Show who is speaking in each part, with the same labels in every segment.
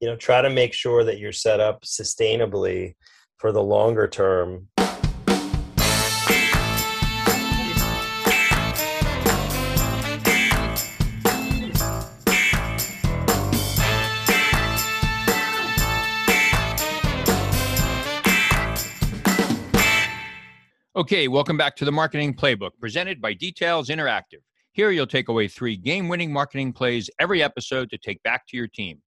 Speaker 1: you know try to make sure that you're set up sustainably for the longer term
Speaker 2: Okay, welcome back to the Marketing Playbook presented by Details Interactive. Here you'll take away three game winning marketing plays every episode to take back to your team.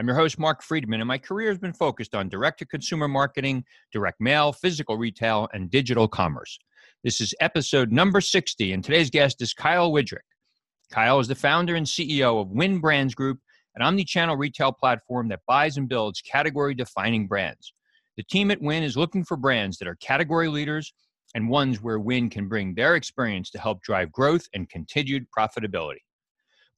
Speaker 2: I'm your host, Mark Friedman, and my career has been focused on direct to consumer marketing, direct mail, physical retail, and digital commerce. This is episode number 60, and today's guest is Kyle Widrick. Kyle is the founder and CEO of Win Brands Group, an omni channel retail platform that buys and builds category defining brands. The team at Win is looking for brands that are category leaders and ones where Win can bring their experience to help drive growth and continued profitability.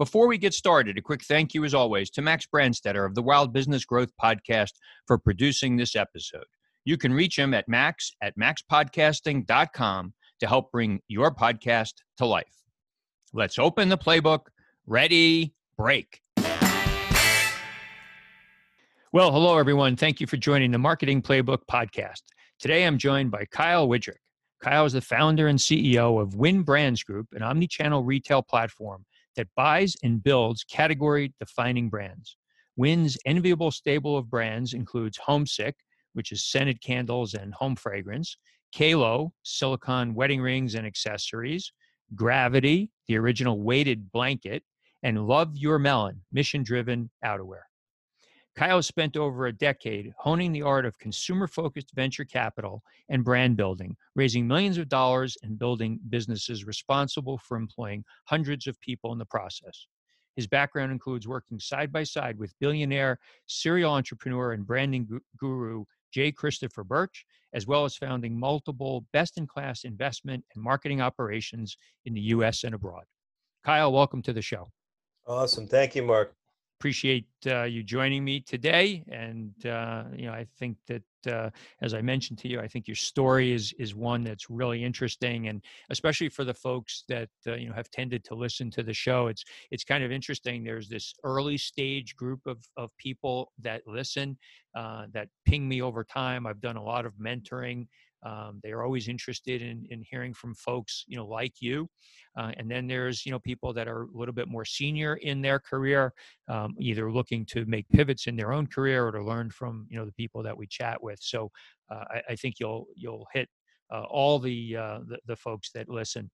Speaker 2: Before we get started, a quick thank you, as always, to Max Brandstetter of the Wild Business Growth Podcast for producing this episode. You can reach him at max at maxpodcasting.com to help bring your podcast to life. Let's open the playbook. Ready, break. Well, hello, everyone. Thank you for joining the Marketing Playbook podcast. Today, I'm joined by Kyle Widrick. Kyle is the founder and CEO of Win Brands Group, an omni-channel retail platform that buys and builds category defining brands. Win's enviable stable of brands includes Homesick, which is scented candles and home fragrance, Qalo, silicone wedding rings and accessories, Gravity, the original weighted blanket, and Love Your Melon, mission driven outerwear. Kyle spent over a decade honing the art of consumer focused venture capital and brand building, raising millions of dollars and building businesses responsible for employing hundreds of people in the process. His background includes working side by side with billionaire, serial entrepreneur, and branding guru J. Christopher Burch, as well as founding multiple best in class investment and marketing operations in the US and abroad. Kyle, welcome to the show.
Speaker 1: Awesome. Thank you, Mark
Speaker 2: appreciate uh, you joining me today. And uh, you know, I think that uh, as I mentioned to you, I think your story is is one that's really interesting, and especially for the folks that uh, you know have tended to listen to the show, it's it's kind of interesting. There's this early stage group of of people that listen uh, that ping me over time. I've done a lot of mentoring. Um, they are always interested in, in hearing from folks, you know, like you. Uh, and then there's, you know, people that are a little bit more senior in their career, um, either looking to make pivots in their own career or to learn from, you know, the people that we chat with. So uh, I, I, think you'll you'll hit uh, all the, uh, the the folks that listen.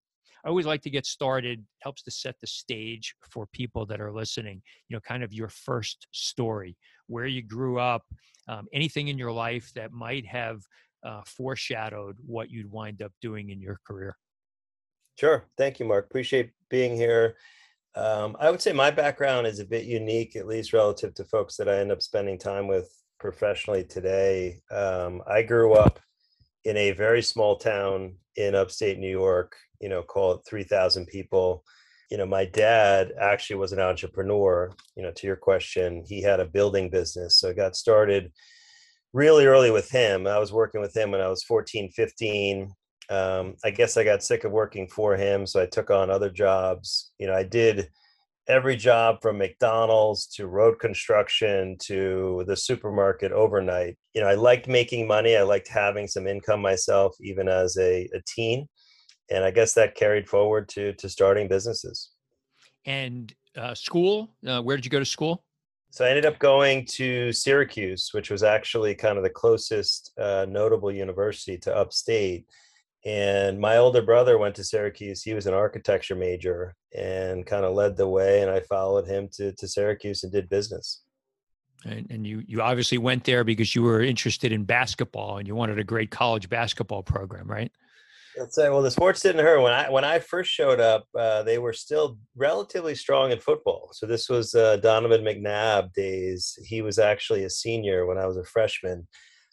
Speaker 2: I always like to get started. Helps to set the stage for people that are listening. You know, kind of your first story, where you grew up, um, anything in your life that might have uh, foreshadowed what you'd wind up doing in your career.
Speaker 1: Sure. Thank you, Mark. Appreciate being here. Um, I would say my background is a bit unique, at least relative to folks that I end up spending time with professionally today. Um, I grew up in a very small town in upstate New York, you know, call it 3,000 people. You know, my dad actually was an entrepreneur. You know, to your question, he had a building business. So I got started really early with him. I was working with him when I was 14, 15. Um, I guess I got sick of working for him, so I took on other jobs. You know, I did every job from McDonald's to road construction to the supermarket overnight. You know, I liked making money. I liked having some income myself, even as a, a teen. And I guess that carried forward to to starting businesses.
Speaker 2: And uh, school, uh, where did you go to school?
Speaker 1: So I ended up going to Syracuse, which was actually kind of the closest uh, notable university to upstate. And my older brother went to Syracuse. He was an architecture major and kind of led the way. And I followed him to, to Syracuse and did business.
Speaker 2: And, and you, you obviously went there because you were interested in basketball and you wanted a great college basketball program, right?
Speaker 1: Let's say, well, the sports didn't hurt. When I when I first showed up, uh, they were still relatively strong in football. So this was uh, Donovan McNabb days. He was actually a senior when I was a freshman,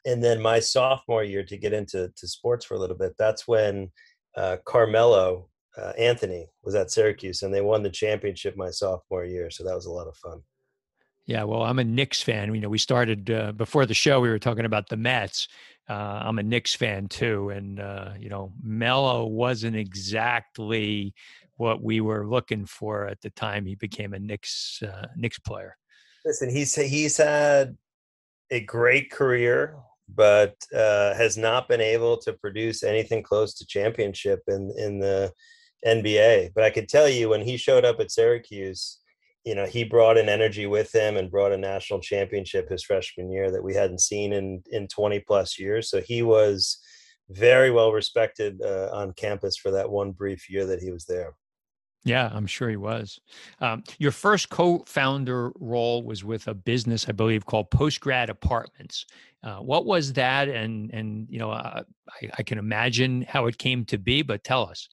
Speaker 1: and then my sophomore year to get into to sports for a little bit. That's when uh, Carmelo uh, Anthony was at Syracuse, and they won the championship my sophomore year. So that was a lot of fun.
Speaker 2: Yeah, well, I'm a Knicks fan. You know, we started uh, before the show. We were talking about the Mets. Uh, I'm a Knicks fan too, and uh, you know, Melo wasn't exactly what we were looking for at the time he became a Knicks uh, Knicks player.
Speaker 1: Listen, he's he's had a great career, but uh, has not been able to produce anything close to championship in in the NBA. But I could tell you when he showed up at Syracuse, you know, he brought an energy with him and brought a national championship his freshman year that we hadn't seen in in 20 plus years. So he was very well respected uh, on campus for that one brief year that he was there.
Speaker 2: Yeah, I'm sure he was. Um, your first co-founder role was with a business, I believe, called Postgrad Apartments. Uh, what was that? And and you know, uh, I, I, can imagine how it came to be, but tell us.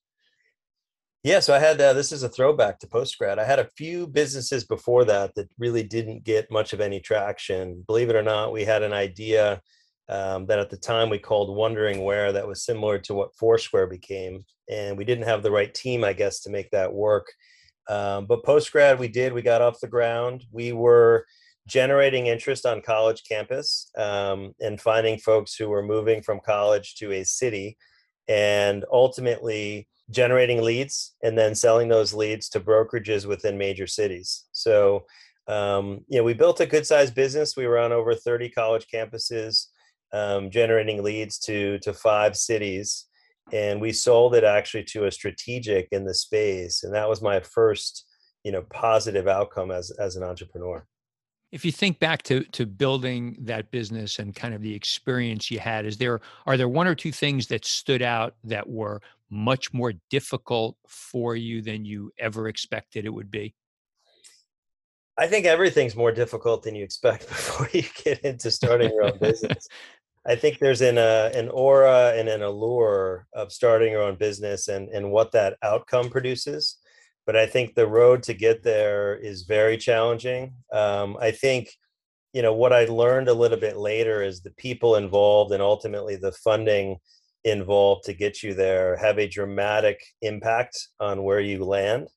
Speaker 1: Yeah, so I had uh, this is a throwback to Postgrad. I had a few businesses before that that really didn't get much of any traction. Believe it or not, we had an idea um, that at the time we called Wondering Where that was similar to what Foursquare became. And we didn't have the right team, I guess, to make that work. Um, but post grad, we did. We got off the ground. We were generating interest on college campus um, and finding folks who were moving from college to a city and ultimately generating leads and then selling those leads to brokerages within major cities. So, um, you know, we built a good sized business. We were on over 30 college campuses um, generating leads to to five cities, and we sold it actually to a strategic in the space, and that was my first you know positive outcome as as an entrepreneur.
Speaker 2: If you think back to to building that business and kind of the experience you had, is there are there one or two things that stood out that were much more difficult for you than you ever expected it would be?
Speaker 1: I think everything's more difficult than you expect before you get into starting your own business. I think there's an uh, an aura and an allure of starting your own business and and what that outcome produces. But I think the road to get there is very challenging. Um, I think you know what I learned a little bit later is the people involved and ultimately the funding involved to get you there have a dramatic impact on where you land.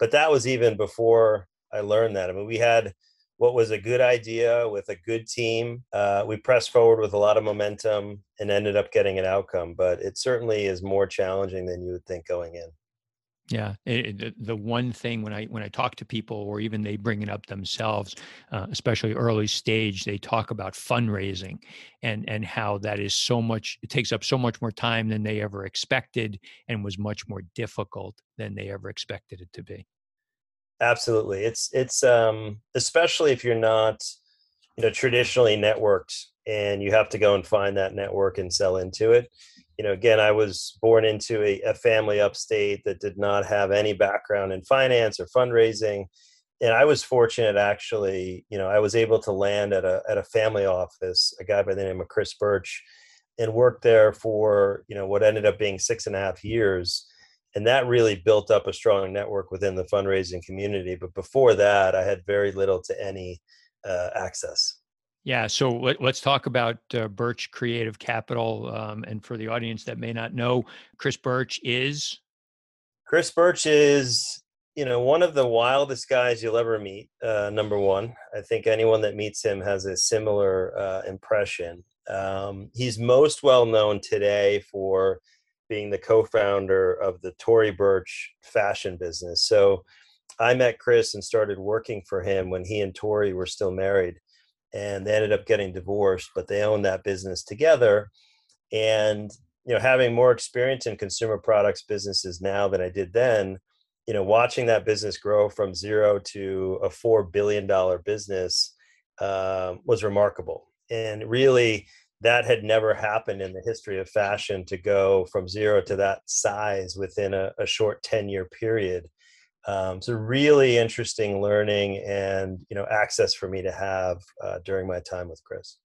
Speaker 1: But that was even before I learned that. I mean, we had what was a good idea with a good team. Uh, we pressed forward with a lot of momentum and ended up getting an outcome, but it certainly is more challenging than you would think going in.
Speaker 2: Yeah, it, it, the one thing when I when I talk to people, or even they bring it up themselves, uh, especially early stage, they talk about fundraising and and how that is so much. It takes up so much more time than they ever expected, and was much more difficult than they ever expected it to be
Speaker 1: absolutely it's it's um especially if you're not you know traditionally networked and you have to go and find that network and sell into it you know again i was born into a, a family upstate that did not have any background in finance or fundraising. And i was fortunate actually you know i was able to land at a at a family office a guy by the name of chris burch and worked there for you know what ended up being six and a half years. And that really built up a strong network within the fundraising community. But before that i had very little to any uh, access
Speaker 2: yeah so let, us talk about uh, burch creative capital um, and for the audience that may not know chris burch is?
Speaker 1: Chris burch is you know one of the wildest guys you'll ever meet uh, number one. I think anyone that meets him has a similar uh, impression. Um, he's most well known today for being the co-founder of the Tory Burch fashion business. So I met Chris and started working for him when he and Tory were still married and they ended up getting divorced, but they owned that business together. And you know, having more experience in consumer products businesses now than I did then, you know, watching that business grow from zero to a four billion dollar business uh, was remarkable. And really, that had never happened in the history of fashion to go from zero to that size within a, a short 10 year period um, so really interesting learning and you know access for me to have uh, during my time with chris.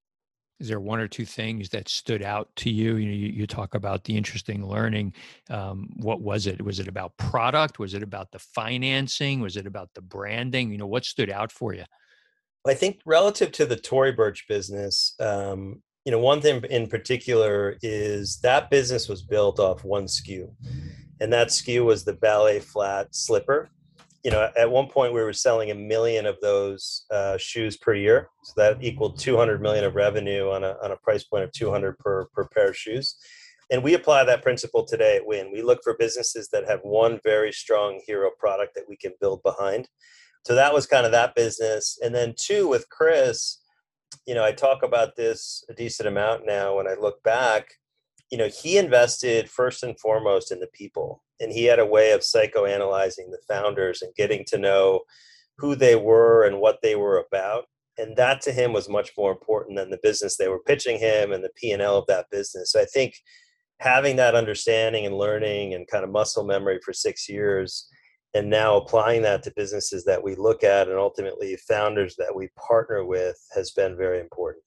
Speaker 2: Is there one or two things that stood out to you? You know you, talk about the interesting learning. Um, what was it? Was it about product? Was it about the financing? Was it about the branding? You know what stood out for you?
Speaker 1: I think relative to the Tory burch business, um, you know, one thing in particular is that business was built off one SKU, and that SKU was the ballet flat slipper. You know, at one point we were selling a million of those uh, shoes per year, so that equaled 200 million of revenue on a on a price point of 200 per per pair of shoes. And we apply that principle today at Win. We look for businesses that have one very strong hero product that we can build behind so that was kind of that business. And then two with Chris, you know, I talk about this a decent amount now when I look back. You know, he invested first and foremost in the people, and he had a way of psychoanalyzing the founders and getting to know who they were and what they were about. And that to him was much more important than the business they were pitching him and the P and L of that business. So I think having that understanding and learning and kind of muscle memory for six years and now applying that to businesses that we look at and ultimately founders that we partner with has been very important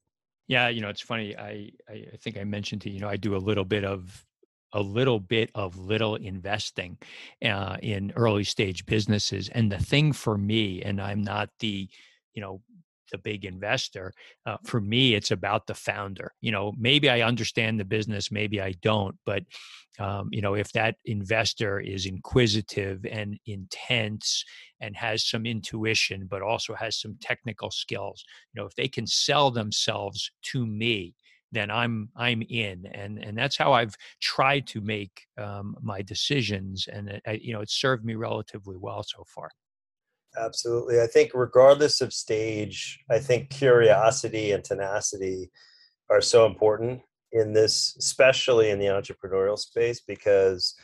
Speaker 2: yeah you know it's funny i i think i mentioned to you know i do a little bit of a little bit of little investing uh, in early stage businesses and the thing for me and i'm not the you know the big investor. Uh, for me, it's about the founder. You know, maybe I understand the business, maybe I don't, but um, you know, if that investor is inquisitive and intense and has some intuition, but also has some technical skills, you know, if they can sell themselves to me, then I'm I'm in, and and that's how I've tried to make um, my decisions, and it, you know, it's served me relatively well so far.
Speaker 1: Absolutely. I think, regardless of stage, I think curiosity and tenacity are so important in this, especially in the entrepreneurial space, because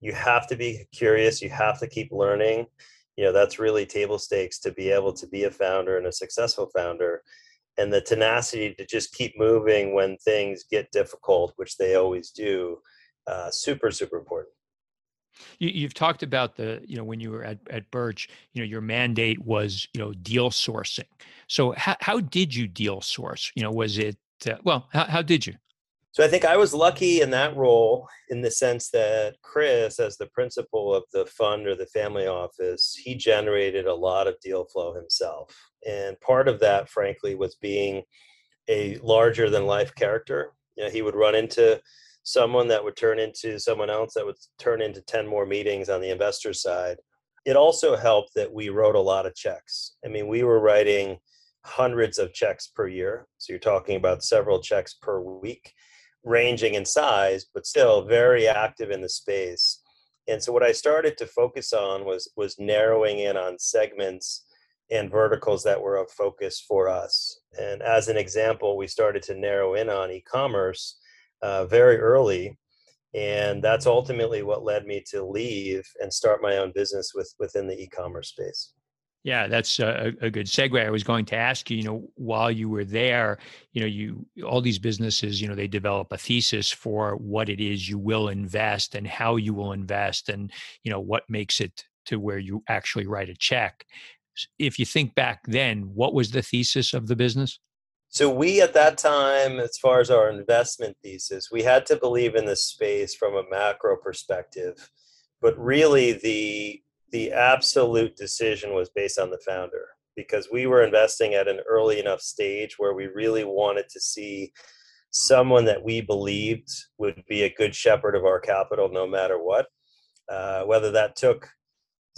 Speaker 1: you have to be curious, you have to keep learning. You know, that's really table stakes to be able to be a founder and a successful founder. And the tenacity to just keep moving when things get difficult, which they always do, uh, super, super important.
Speaker 2: You, have talked about the, you know, when you were at, at Burch, you know, your mandate was, you know, deal sourcing. So how, how did you deal source? You know, was it, uh, well, how, how did you?
Speaker 1: So I think I was lucky in that role in the sense that Chris, as the principal of the fund or the family office, he generated a lot of deal flow himself. And part of that, frankly, was being a larger than life character. You know, he would run into someone that would turn into someone else that would turn into 10 more meetings on the investor side. It also helped that we wrote a lot of checks. I mean, we were writing hundreds of checks per year. So you're talking about several checks per week, ranging in size, but still very active in the space. And so what I started to focus on was was narrowing in on segments and verticals that were of focus for us. And as an example, we started to narrow in on e-commerce uh, very early and that's ultimately what led me to leave and start my own business with within the e-commerce space.
Speaker 2: Yeah that's a, a, good segue. I was going to ask you you know while you were there you know you all these businesses you know they develop a thesis for what it is you will invest and how you will invest and you know what makes it to where you actually write a check. If you think back then what was the thesis of the business
Speaker 1: so we at that time, as far as our investment thesis, we had to believe in this space from a macro perspective, but really the the absolute decision was based on the founder because we were investing at an early enough stage where we really wanted to see someone that we believed would be a good shepherd of our capital no matter what. Uh, whether that took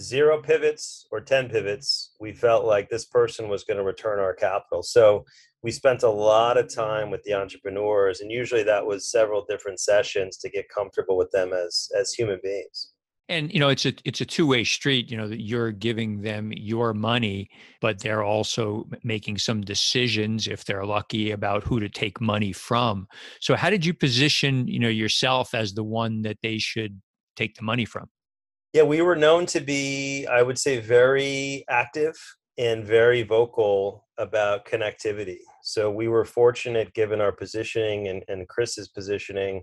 Speaker 1: zero pivots or 10 pivots, we felt like this person was going to return our capital. So we spent a lot of time with the entrepreneurs and usually that was several different sessions to get comfortable with them as as human beings.
Speaker 2: And you know it's a it's a two-way street you know that you're giving them your money but they're also making some decisions if they're lucky about who to take money from. So how did you position you know yourself as the one that they should take the money from
Speaker 1: yeah we were known to be i would say very active and very vocal about connectivity. So we were fortunate, given our positioning and, and Chris's positioning,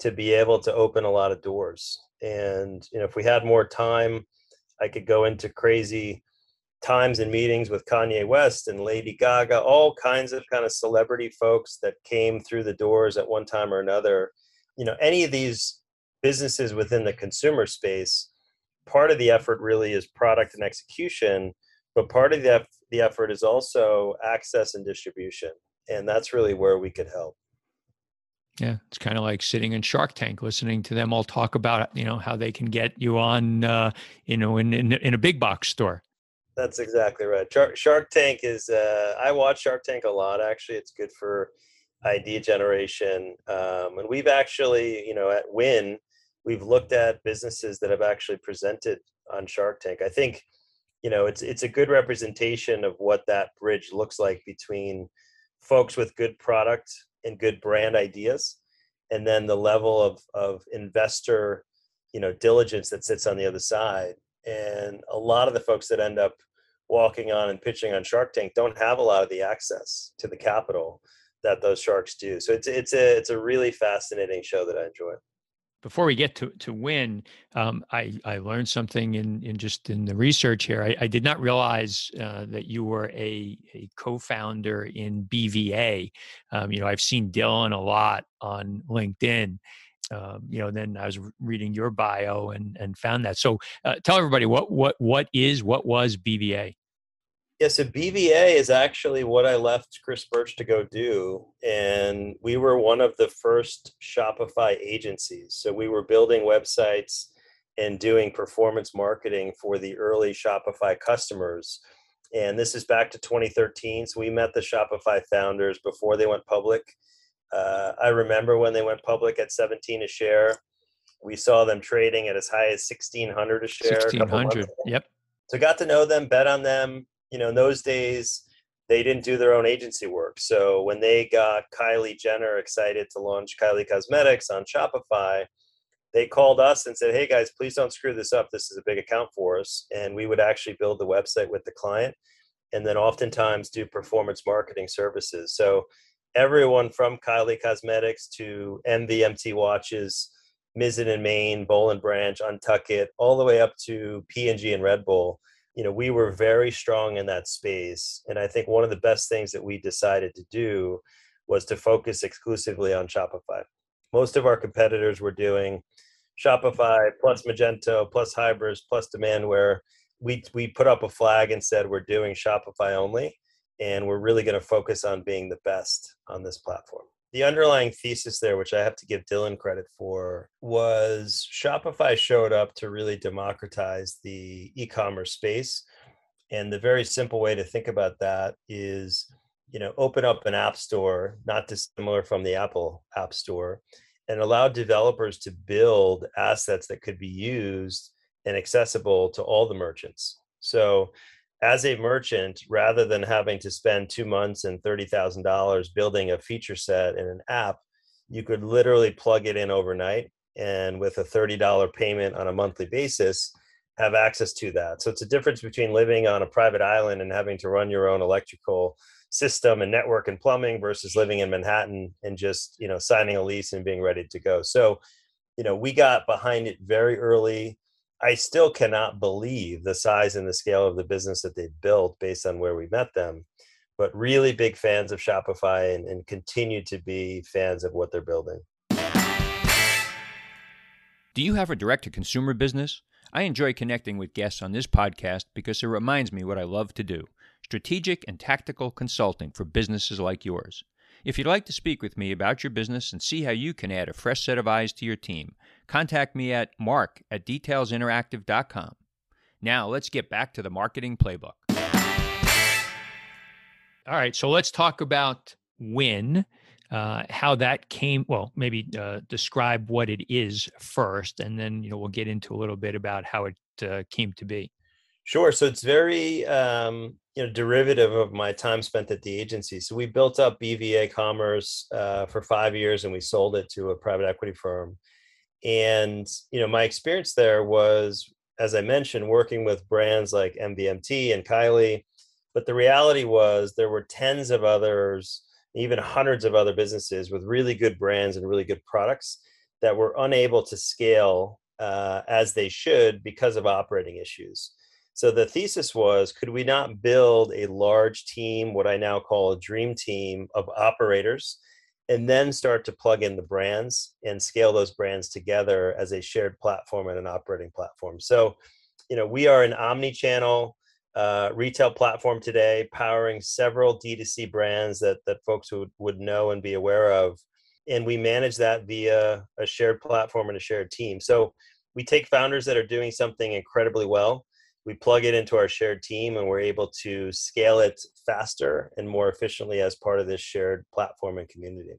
Speaker 1: to be able to open a lot of doors. And you know, if we had more time, I could go into crazy times and meetings with Kanye West and Lady Gaga, all kinds of kind of celebrity folks that came through the doors at one time or another. You know, any of these businesses within the consumer space, part of the effort really is product and execution but part of the, the effort is also access and distribution and that's really where we could help.
Speaker 2: Yeah it's kind of like sitting in shark tank listening to them all talk about you know how they can get you on uh, you know in, in, in a big box store.
Speaker 1: That's exactly right. Shark, shark tank is uh, i watch shark tank a lot actually. It's good for idea generation um, and we've actually you know at win we've looked at businesses that have actually presented on shark tank. I think you know it's it's a good representation of what that bridge looks like between folks with good product and good brand ideas and then the level of of investor you know diligence that sits on the other side. And a lot of the folks that end up walking on and pitching on shark tank don't have a lot of the access to the capital that those sharks do. So it's it's a it's a really fascinating show that i enjoy
Speaker 2: before we get to to win, um, I I learned something in in just in the research here. I, I did not realize uh, that you were a a co-founder in BVA. Um, you know, I've seen Dylan a lot on LinkedIn. Um, you know, then I was reading your bio and and found that. So, uh, tell everybody what what what is what was BVA.
Speaker 1: Yeah, so BVA is actually what I left Chris Burch to go do. And we were one of the first Shopify agencies. So we were building websites and doing performance marketing for the early Shopify customers. And this is back to 2013. So we met the Shopify founders before they went public. Uh, I remember when they went public at 17 a share. We saw them trading at as high as 1600 a share.
Speaker 2: 1600. Yep.
Speaker 1: So got to know them, bet on them, you know, in those days, they didn't do their own agency work. So when they got Kylie Jenner excited to launch Kylie Cosmetics on Shopify, they called us and said, Hey guys, please don't screw this up. This is a big account for us. And we would actually build the website with the client and then oftentimes do performance marketing services. So everyone from Kylie Cosmetics to MVMT watches, Mizzen and Main, Boll and Branch, Untuckit, all the way up to P&G and Red Bull you know we were very strong in that space and i think one of the best things that we decided to do was to focus exclusively on shopify. Most of our competitors were doing shopify plus magento plus hybris plus demandware. We we put up a flag and said we're doing shopify only and we're really going to focus on being the best on this platform the underlying thesis there, which I have to give Dylan credit for, was Shopify showed up to really democratize the e commerce space. And the very simple way to think about that is, you know, open up an app store, not dissimilar from the Apple App Store, and allow developers to build assets that could be used and accessible to all the merchants. So as a merchant, rather than having to spend two months and $30,000 building a feature set in an app, you could literally plug it in overnight and with a $30 payment on a monthly basis, have access to that. So it's a difference between living on a private island and having to run your own electrical system and network and plumbing versus living in Manhattan and just, you know, signing a lease and being ready to go. So, you know, we got behind it very early I still cannot believe the size and the scale of the business that they've built based on where we met them. But really big fans of Shopify and, and continue to be fans of what they're building.
Speaker 2: Do you have a direct to consumer business? I enjoy connecting with guests on this podcast because it reminds me what I love to do strategic and tactical consulting for businesses like yours. If you'd like to speak with me about your business and see how you can add a fresh set of eyes to your team, contact me at mark at detailsinteractive.com. Now, let's get back to the marketing playbook. All right, so let's talk about Win, uh, how that came. Well, maybe uh, describe what it is first, and then you know we'll get into a little bit about how it uh, came to be.
Speaker 1: Sure. So it's very um, you know derivative of my time spent at the agency. So we built up BVA Commerce uh, for five years, and we sold it to a private equity firm. And you know my experience there was, as I mentioned, working with brands like MVMT and Kylie. But the reality was there were tens of others, even hundreds of other businesses with really good brands and really good products that were unable to scale uh, as they should because of operating issues. So the thesis was could we not build a large team, what I now call a dream team of operators, and then start to plug in the brands and scale those brands together as a shared platform and an operating platform. So, you know, we are an omni channel uh, retail platform today, powering several D2C brands that, that folks would, would know and be aware of. And we manage that via a shared platform and a shared team. So we take founders that are doing something incredibly well we plug it into our shared team and we're able to scale it faster and more efficiently as part of this shared platform and community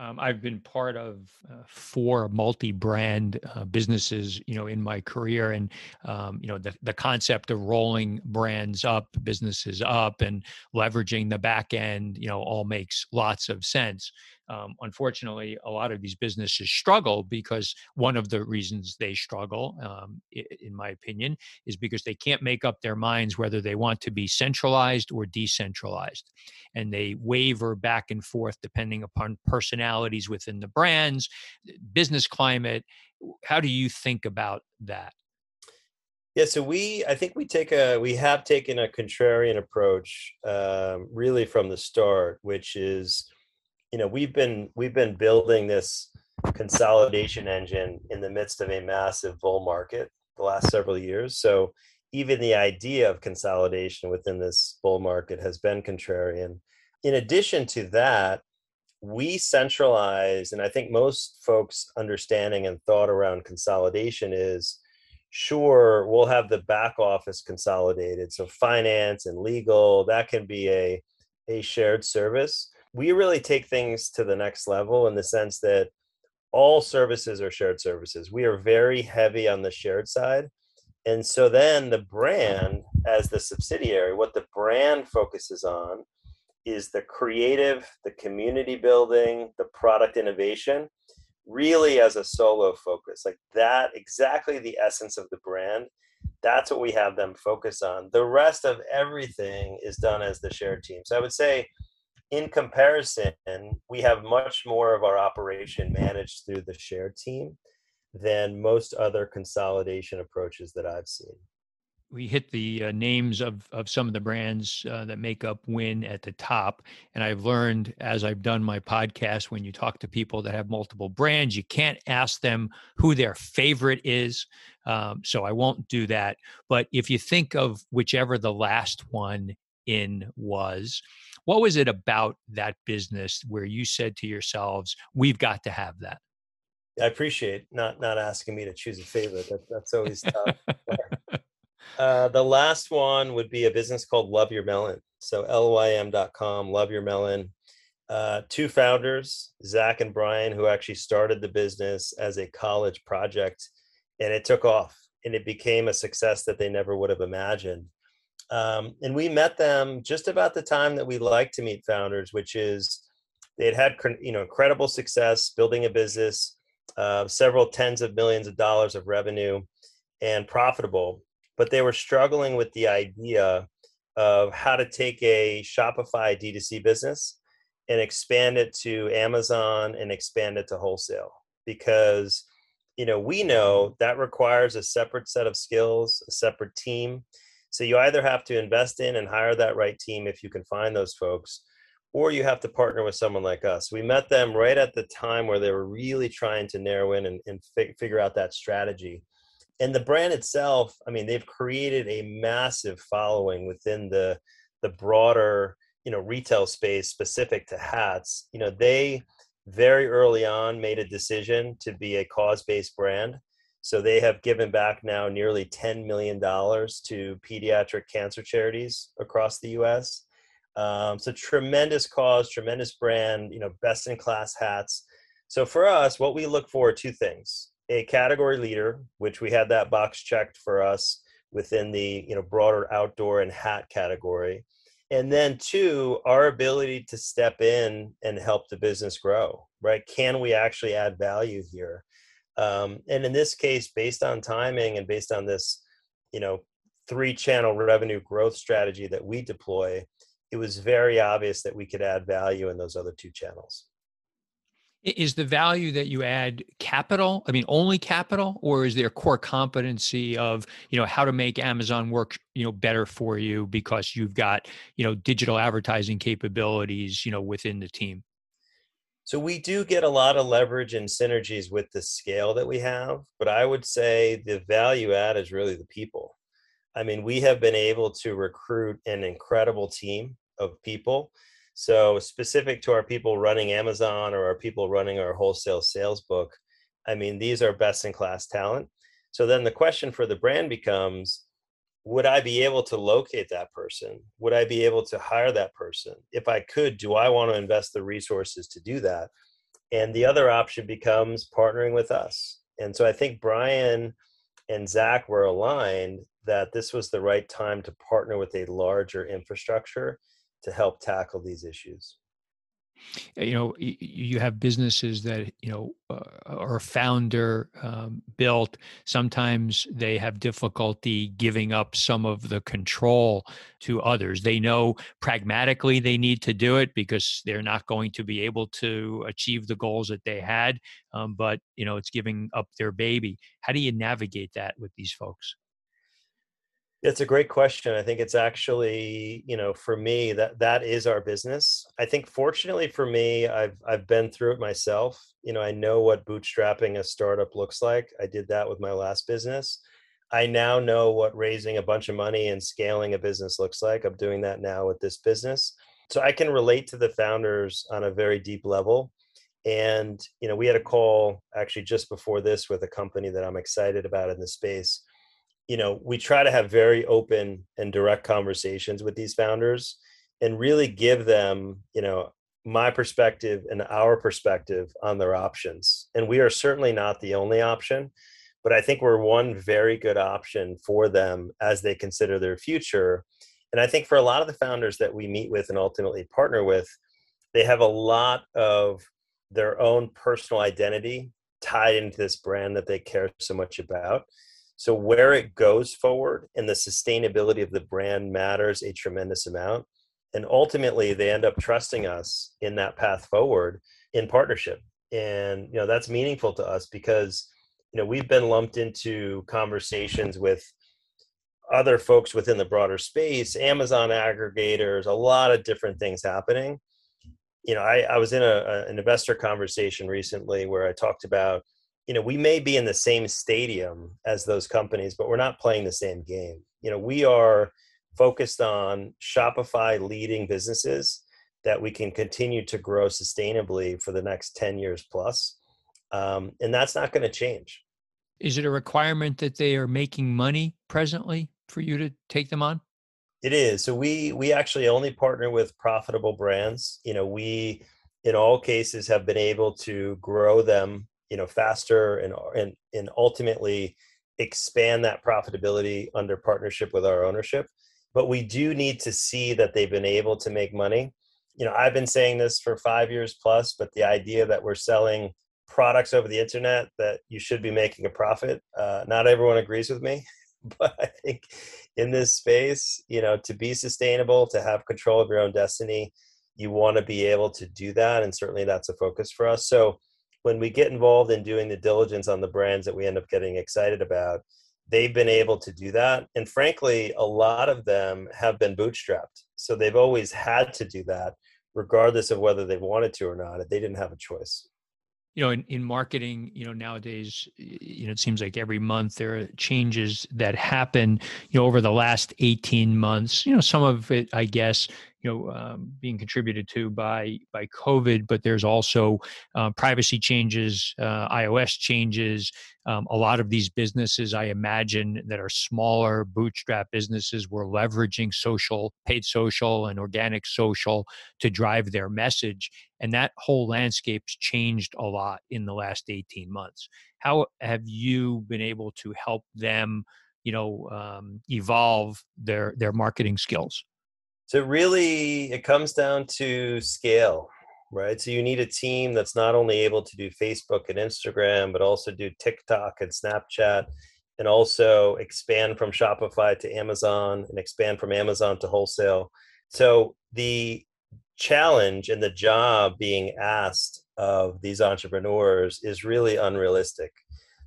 Speaker 2: Um, I've been part of uh, four multi-brand uh, businesses, you know, in my career, and um, you know, the the concept of rolling brands up, businesses up, and leveraging the back end, you know, all makes lots of sense. Um, unfortunately, a lot of these businesses struggle because one of the reasons they struggle, um, in my opinion, is because they can't make up their minds whether they want to be centralized or decentralized. And they waver back and forth depending upon personalities within the brands, business climate. How do you think about that?
Speaker 1: Yeah, so we, I think we take a, we have taken a contrarian approach, um, really from the start, which is you know we've been we've been building this consolidation engine in the midst of a massive bull market the last several years. So even the idea of consolidation within this bull market has been contrarian. In addition to that we centralize and i think most folks understanding and thought around consolidation is sure we'll have the back office consolidated. So finance and legal that can be a a shared service we really take things to the next level in the sense that all services are shared services. We are very heavy on the shared side. And so then the brand, as the subsidiary, what the brand focuses on is the creative, the community building, the product innovation, really as a solo focus. Like that, exactly the essence of the brand. That's what we have them focus on. The rest of everything is done as the shared team. So I would say, in comparison, we have much more of our operation managed through the shared team than most other consolidation approaches that I've seen.
Speaker 2: We hit the uh, names of, of some of the brands uh, that make up Win at the top. And I've learned as I've done my podcast, when you talk to people that have multiple brands, you can't ask them who their favorite is. Um, so I won't do that. But if you think of whichever the last one in was, what was it about that business where you said to yourselves, "We've got to have that"?
Speaker 1: I appreciate not not asking me to choose a favorite. That, that's always tough. uh, the last one would be a business called Love Your Melon. So lym.com, Love Your Melon. Uh, two founders, Zach and Brian, who actually started the business as a college project, and it took off and it became a success that they never would have imagined. Um, and we met them just about the time that we like to meet founders, which is they had had you know incredible success building a business, uh, several tens of millions of dollars of revenue, and profitable, but they were struggling with the idea of how to take a Shopify D2C business and expand it to Amazon and expand it to wholesale because you know we know that requires a separate set of skills, a separate team so you either have to invest in and hire that right team if you can find those folks, or you have to partner with someone like us. We met them right at the time where they were really trying to narrow in and, and fi- figure out that strategy. And the brand itself, I mean, they've created a massive following within the the broader, you know, retail space specific to hats. You know, they very early on made a decision to be a cause-based brand so they have given back now nearly $10 million to pediatric cancer charities across the US. Um, so tremendous cause, tremendous brand, you know, best in class hats. So for us, what we look for are two things. A category leader, which we had that box checked for us within the you know broader outdoor and hat category. And then two, our ability to step in and help the business grow, right? Can we actually add value here? Um, and in this case, based on timing and based on this, you know, three channel revenue growth strategy that we deploy, it was very obvious that we could add value in those other two channels.
Speaker 2: Is the value that you add capital? I mean, only capital, or is there core competency of you know how to make Amazon work you know better for you because you've got you know digital advertising capabilities you know within the team?
Speaker 1: So we do get a lot of leverage and synergies with the scale that we have, but I would say the value add is really the people. I mean, we have been able to recruit an incredible team of people. So specific to our people running Amazon or our people running our wholesale sales book, I mean, these are best in class talent. So then the question for the brand becomes would I be able to locate that person? Would I be able to hire that person? If I could, do I want to invest the resources to do that? And the other option becomes partnering with us. And so I think Brian and Zach were aligned that this was the right time to partner with a larger infrastructure to help tackle these issues
Speaker 2: you know you have businesses that you know uh, are founder um, built. Sometimes they have difficulty giving up some of the control to others. They know pragmatically they need to do it because they're not going to be able to achieve the goals that they had um, but you know it's giving up their baby. How do you navigate that with these folks
Speaker 1: it's a great question. I think it's actually, you know, for me that that is our business. I think fortunately for me, I've I've been through it myself. You know, I know what bootstrapping a startup looks like. I did that with my last business. I now know what raising a bunch of money and scaling a business looks like. I'm doing that now with this business. So I can relate to the founders on a very deep level. And, you know, we had a call actually just before this with a company that I'm excited about in the space you know we try to have very open and direct conversations with these founders and really give them you know my perspective and our perspective on their options. And we are certainly not the only option but i think we're one very good option for them as they consider their future. And i think for a lot of the founders that we meet with and ultimately partner with they have a lot of their own personal identity tied into this brand that they care so much about so where it goes forward and the sustainability of the brand matters a tremendous amount. And ultimately they end up trusting us in that path forward in partnership. And you know, that's meaningful to us because you know, we've been lumped into conversations with other folks within the broader space, Amazon aggregators, a lot of different things happening. You know, I, I was in a, a, an investor conversation recently where I talked about you know we may be in the same stadium as those companies but we're not playing the same game. You know we are focused on shopify leading businesses that we can continue to grow sustainably for the next 10 years plus um, and that's not going to change.
Speaker 2: Is it a requirement that they are making money presently for you to take them on?
Speaker 1: It is. So we we actually only partner with profitable brands. You know we in all cases have been able to grow them you know faster and and and ultimately expand that profitability under partnership with our ownership. But we do need to see that they've been able to make money. You know i've been saying this for 5 years plus but the idea that we're selling products over the internet that you should be making a profit uh, not everyone agrees with me but i think in this space you know to be sustainable to have control of your own destiny you want to be able to do that and certainly that's a focus for us. So when we get involved in doing the diligence on the brands that we end up getting excited about, they've been able to do that. And frankly, a lot of them have been bootstrapped. So they've always had to do that, regardless of whether they wanted to or not. They didn't have a choice
Speaker 2: you know in, in marketing you know nowadays you know it seems like every month there are changes that happen you know over the last 18 months you know some of it i guess you know um, being contributed to by by COVID, but there's also uh, privacy changes, uh, iOS changes. Um, a lot of these businesses, I imagine, that are smaller bootstrap businesses, were leveraging social, paid social, and organic social to drive their message, and that whole landscape's changed a lot in the last 18 months. How have you been able to help them? you know um, evolve their their marketing skills
Speaker 1: so really, it comes down to scale, right? So you need a team that's not only able to do Facebook and Instagram, but also do TikTok and Snapchat, and also expand from Shopify to Amazon and expand from Amazon to wholesale. So the challenge and the job being asked of these entrepreneurs is really unrealistic.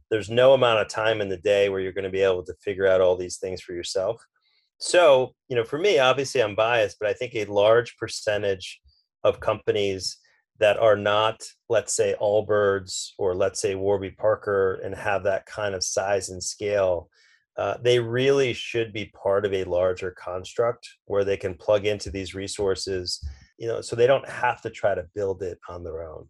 Speaker 1: There's no amount of time in the day where you're going to be able to figure out all these things for yourself so you know for me obviously i'm biased but i think a large percentage of companies that are not let's say allbirds or let's say warby parker and have that kind of size and scale uh, they really should be part of a larger construct where they can plug into these resources you know so they don't have to try to build it on their own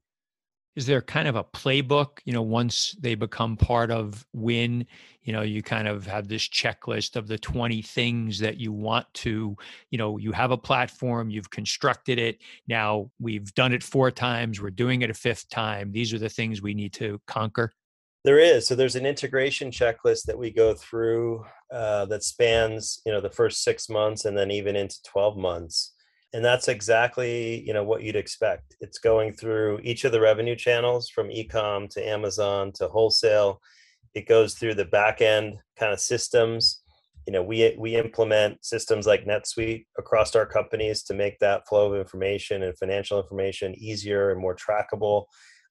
Speaker 2: is there kind of a playbook you know once they become part of win you know you kind of have this checklist of the 20 things that you want to you know you have a platform you've constructed it now we've done it four times we're doing it a fifth time these are the things we need to conquer?
Speaker 1: There is so there's an integration checklist that we go through uh, that spans you know the first six months and then even into 12 months and that's exactly you know what you'd expect. It's going through each of the revenue channels from ecom to amazon to wholesale. It goes through the back end kind of systems. You know we we implement systems like netsuite across our companies to make that flow of information and financial information easier and more trackable.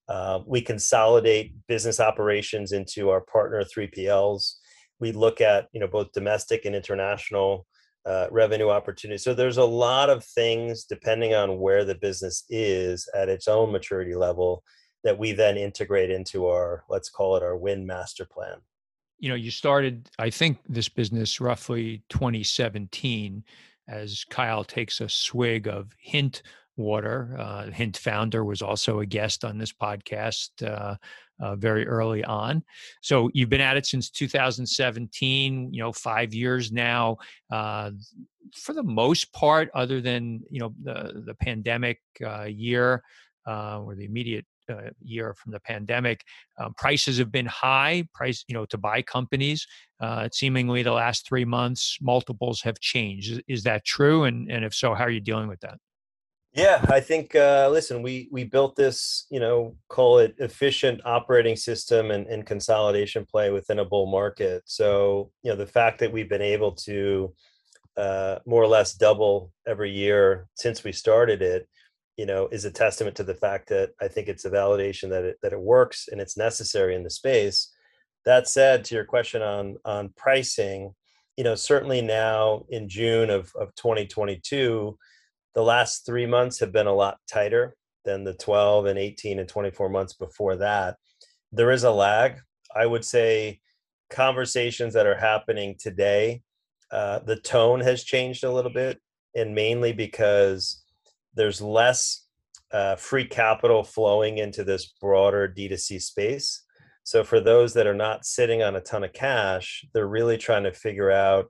Speaker 1: Uh, we consolidate business operations into our partner 3pls we look at you know both domestic and international uh, revenue opportunity. So there's a lot of things depending on where the business is at its own maturity level that we then integrate into our let's call it our win master plan.
Speaker 2: You know, you started I think this business roughly 2017 as Kyle takes a swig of hint water. Uh, hint founder was also a guest on this podcast. Uh, uh, very early on. So you've been at it since 2017. You know, five years now. Uh, for the most part, other than you know the the pandemic uh, year uh, or the immediate year from the pandemic, um, prices have been high. Price, you know, to buy companies. Seemingly, the last three months, multiples have changed. Is, is that true? And and if so, how are you dealing with that?
Speaker 1: Yeah, I think uh, listen, we we built this, you know, call it efficient operating system and, and consolidation play within a bull market. So, you know, the fact that we've been able to uh, more or less double every year since we started it, you know, is a testament to the fact that I think it's a validation that it that it works and it's necessary in the space. That said, to your question on on pricing, you know, certainly now in June of of 2022 the last three months have been a lot tighter than the 12 and 18 and 24 months before that. There is a lag. I would say conversations that are happening today, uh, the tone has changed a little bit, and mainly because there's less uh, free capital flowing into this broader D2C space. So for those that are not sitting on a ton of cash, they're really trying to figure out,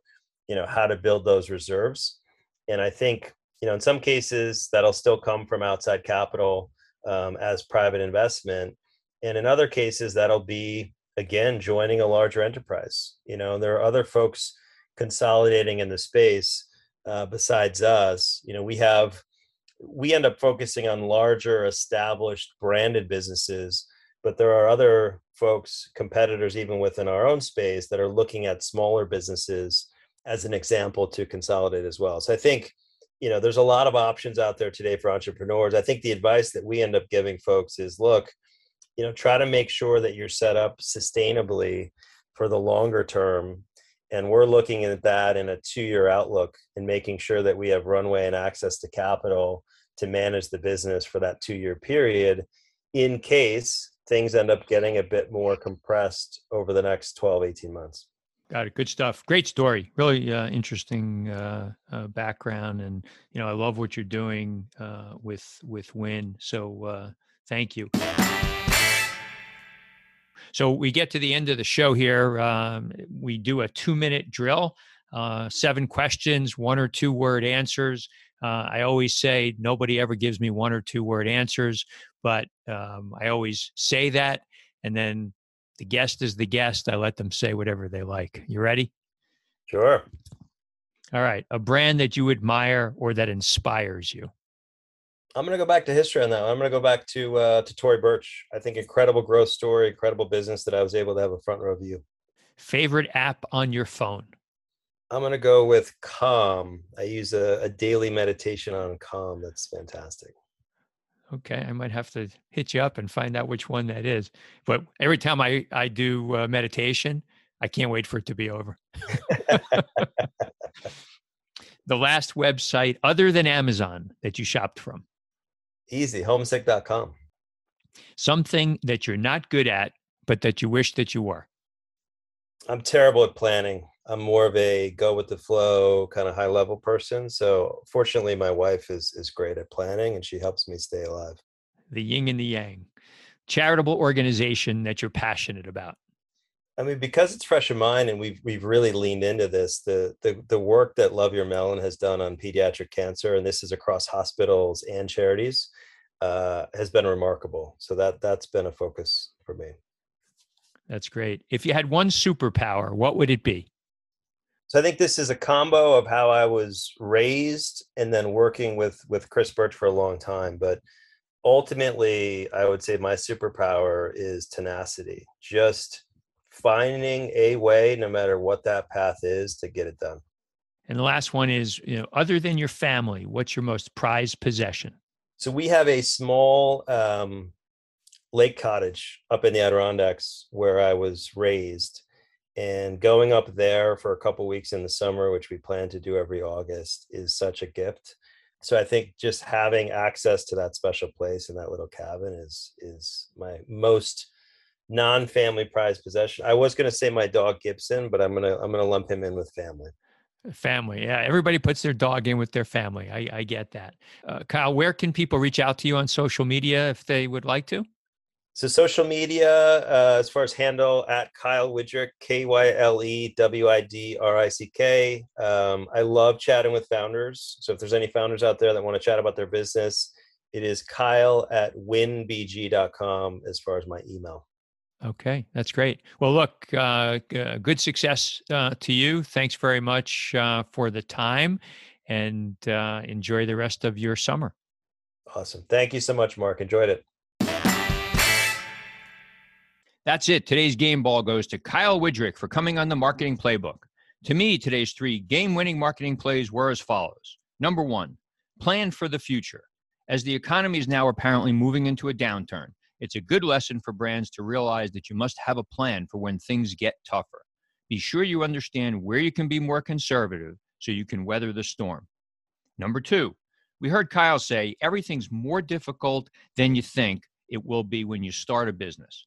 Speaker 1: you know, how to build those reserves. And I think you know in some cases that'll still come from outside capital um, as private investment. And in other cases that'll be again joining a larger enterprise. You know there are other folks consolidating in the space uh, besides us. You know we have we end up focusing on larger established branded businesses but there are other folks competitors even within our own space that are looking at smaller businesses as an example to consolidate as well. So i think you know there's a lot of options out there today for entrepreneurs. I think the advice that we end up giving folks is look you know try to make sure that you're set up sustainably for the longer term. And we're looking at that in a two year outlook and making sure that we have runway and access to capital to manage the business for that two year period in case things end up getting a bit more compressed over the next 12 18 months
Speaker 2: Got it. Good stuff. Great story. Really uh, interesting uh, uh, background, and you know I love what you're doing uh, with with Win. So uh, thank you. So we get to the end of the show here. Um, we do a two minute drill, uh, seven questions, one or two word answers. I always say nobody ever gives me one or two word answers, but um, I always say that, and then the guest is the guest. I let them say whatever they like. You ready?
Speaker 1: Sure.
Speaker 2: All right. A brand that you admire or that inspires you.
Speaker 1: I'm going to go back to history on that. I'm going to go back to uh, to Tory Burch. I think incredible growth story, incredible business that I was able to have a front row view.
Speaker 2: Favorite app on your phone?
Speaker 1: I'm going to go with Calm. I use a, a daily meditation on Calm. That's fantastic.
Speaker 2: Okay, I might have to hit you up and find out which one that is. But every time I I do uh, meditation, I can't wait for it to be over. the last website other than Amazon that you shopped from?
Speaker 1: Easy, homesick.com.
Speaker 2: Something that you're not good at, but that you wish that you were.
Speaker 1: I'm terrible at planning. I'm more of a go with the flow kind of high level person. So fortunately, my wife is is great at planning, and she helps me stay alive.
Speaker 2: The yin and the yang.
Speaker 3: charitable organization that you're passionate about?
Speaker 1: I mean, because it's fresh in mind, and we've we've really leaned into this. The the the work that Love Your Melon has done on pediatric cancer, and this is across hospitals and charities, uh, has been remarkable. So that that's been a focus for me.
Speaker 3: That's great. If you had one superpower, what would it be?
Speaker 1: So I think this is a combo of how I was raised and then working with with Chris Burch for a long time. But ultimately, I would say my superpower is tenacity. Just finding a way, no matter what that path is, to get it done.
Speaker 3: And the last one is, you know, other than your family, what's your most prized possession?
Speaker 1: So we have a small um, lake cottage up in the Adirondacks where I was raised. And going up there for a couple weeks in the summer, which we plan to do every August, is such a gift. So I think just having access to that special place and that little cabin is is my most non-family prized possession. I was going to say my dog Gibson, but I'm gonna I'm gonna lump him in with family.
Speaker 3: Family, yeah. Everybody puts their dog in with their family. I, I get that. Uh, Kyle, where can people reach out to you on social media if they would like to?
Speaker 1: So social media, uh, as far as handle at Kyle Widrick, K Y L E W I D R I C K. Um, I love chatting with founders. So if there's any founders out there that want to chat about their business, it is Kyle at winbg.com as far as my email.
Speaker 3: Okay, that's great. Well, look, uh, uh, good success uh, to you. Thanks very much uh, for the time and uh, enjoy the rest of your summer.
Speaker 1: Awesome. Thank you so much, Mark. Enjoyed it.
Speaker 3: That's it. Today's game ball goes to Kyle Widrick for coming on the marketing playbook. To me, today's three game winning marketing plays were as follows Number one, plan for the future. As the economy is now apparently moving into a downturn, it's a good lesson for brands to realize that you must have a plan for when things get tougher. Be sure you understand where you can be more conservative so you can weather the storm. Number two, we heard Kyle say everything's more difficult than you think it will be when you start a business.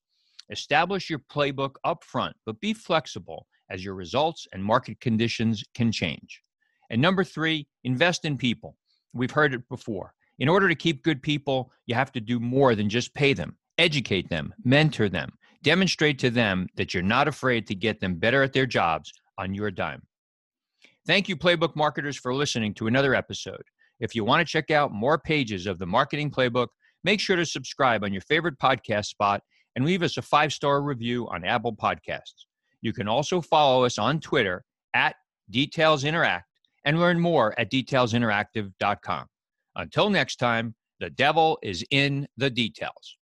Speaker 3: Establish your playbook up front, but be flexible as your results and market conditions can change. And number three, invest in people. We've heard it before. In order to keep good people, you have to do more than just pay them. Educate them, mentor them, demonstrate to them that you're not afraid to get them better at their jobs on your dime. Thank you, Playbook marketers, for listening to another episode. If you want to check out more pages of the Marketing Playbook, make sure to subscribe on your favorite podcast spot and leave us a five star review on Apple Podcasts. You can also follow us on Twitter at Details Interact and learn more at detailsinteractive.com. Until next time, the devil is in the details.